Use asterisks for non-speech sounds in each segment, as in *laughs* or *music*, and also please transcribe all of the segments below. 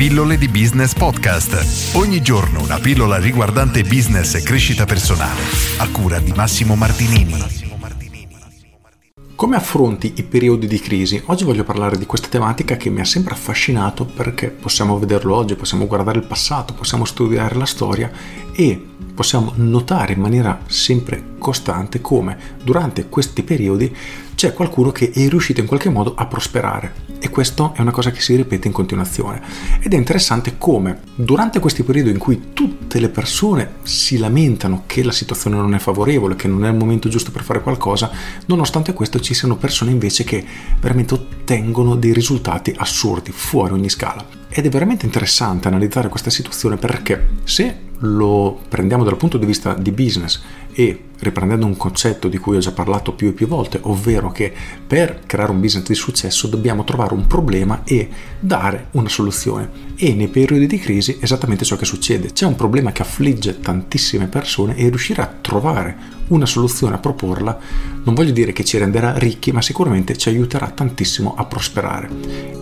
Pillole di Business Podcast. Ogni giorno una pillola riguardante business e crescita personale. A cura di Massimo Martinini. Come affronti i periodi di crisi? Oggi voglio parlare di questa tematica che mi ha sempre affascinato perché possiamo vederlo oggi, possiamo guardare il passato, possiamo studiare la storia e possiamo notare in maniera sempre costante come durante questi periodi c'è qualcuno che è riuscito in qualche modo a prosperare e questo è una cosa che si ripete in continuazione ed è interessante come durante questi periodi in cui tutte le persone si lamentano che la situazione non è favorevole, che non è il momento giusto per fare qualcosa, nonostante questo ci siano persone invece che veramente ottengono dei risultati assurdi, fuori ogni scala. Ed è veramente interessante analizzare questa situazione perché se lo prendiamo dal punto di vista di business e riprendendo un concetto di cui ho già parlato più e più volte, ovvero che per creare un business di successo dobbiamo trovare un problema e dare una soluzione. E nei periodi di crisi è esattamente ciò che succede. C'è un problema che affligge tantissime persone e riuscire a trovare una soluzione, a proporla, non voglio dire che ci renderà ricchi, ma sicuramente ci aiuterà tantissimo a prosperare.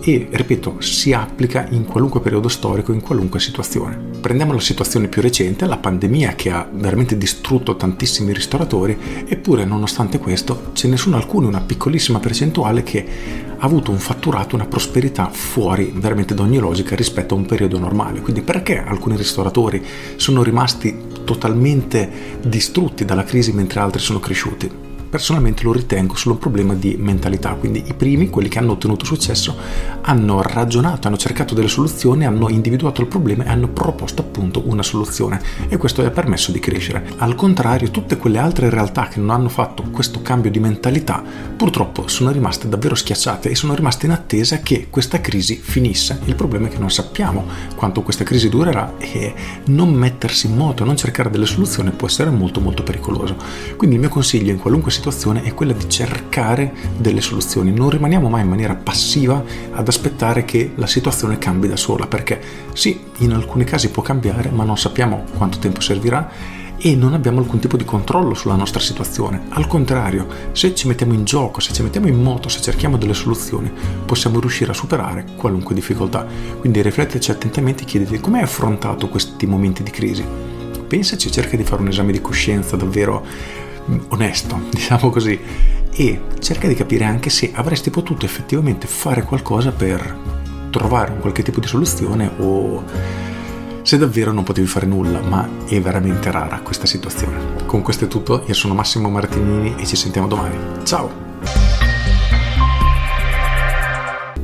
E, ripeto, si applica in qualunque periodo storico, in qualunque situazione. Prendiamo la situazione più recente, la pandemia che ha veramente distrutto tantissimi ristoratori, eppure nonostante questo ce ne sono alcuni, una piccolissima percentuale che ha avuto un fatturato, una prosperità fuori veramente da ogni logica rispetto a un periodo normale. Quindi perché alcuni ristoratori sono rimasti totalmente distrutti dalla crisi mentre altri sono cresciuti? Personalmente lo ritengo solo un problema di mentalità, quindi i primi, quelli che hanno ottenuto successo, hanno ragionato, hanno cercato delle soluzioni, hanno individuato il problema e hanno proposto appunto una soluzione e questo gli ha permesso di crescere. Al contrario, tutte quelle altre realtà che non hanno fatto questo cambio di mentalità, purtroppo sono rimaste davvero schiacciate e sono rimaste in attesa che questa crisi finisse. Il problema è che non sappiamo quanto questa crisi durerà e non mettersi in moto, non cercare delle soluzioni può essere molto molto pericoloso. Quindi il mio consiglio in qualunque situazione è quella di cercare delle soluzioni. Non rimaniamo mai in maniera passiva ad aspettare che la situazione cambi da sola, perché sì, in alcuni casi può cambiare, ma non sappiamo quanto tempo servirà e non abbiamo alcun tipo di controllo sulla nostra situazione. Al contrario, se ci mettiamo in gioco, se ci mettiamo in moto, se cerchiamo delle soluzioni, possiamo riuscire a superare qualunque difficoltà. Quindi rifletteci attentamente e chiediti come hai affrontato questi momenti di crisi. Pensaci, cerca di fare un esame di coscienza davvero onesto, *laughs* diciamo così, e cerca di capire anche se avresti potuto effettivamente fare qualcosa per trovare un qualche tipo di soluzione o se davvero non potevi fare nulla, ma è veramente rara questa situazione. Con questo è tutto, io sono Massimo Martinini e ci sentiamo domani. Ciao!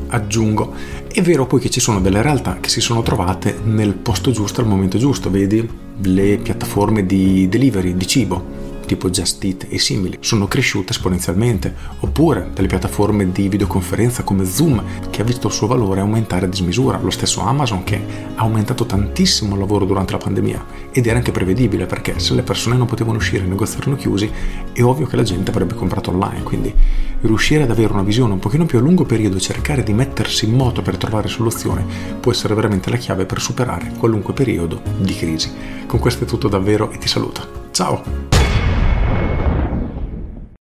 Aggiungo, è vero poi che ci sono delle realtà che si sono trovate nel posto giusto al momento giusto, vedi le piattaforme di delivery di cibo tipo Just Eat e simili sono cresciute esponenzialmente, oppure delle piattaforme di videoconferenza come Zoom che ha visto il suo valore aumentare a dismisura, lo stesso Amazon che ha aumentato tantissimo il lavoro durante la pandemia ed era anche prevedibile perché se le persone non potevano uscire i negozi erano chiusi è ovvio che la gente avrebbe comprato online, quindi riuscire ad avere una visione un pochino più a lungo periodo e cercare di mettersi in moto per trovare soluzioni può essere veramente la chiave per superare qualunque periodo di crisi. Con questo è tutto davvero e ti saluto. Ciao!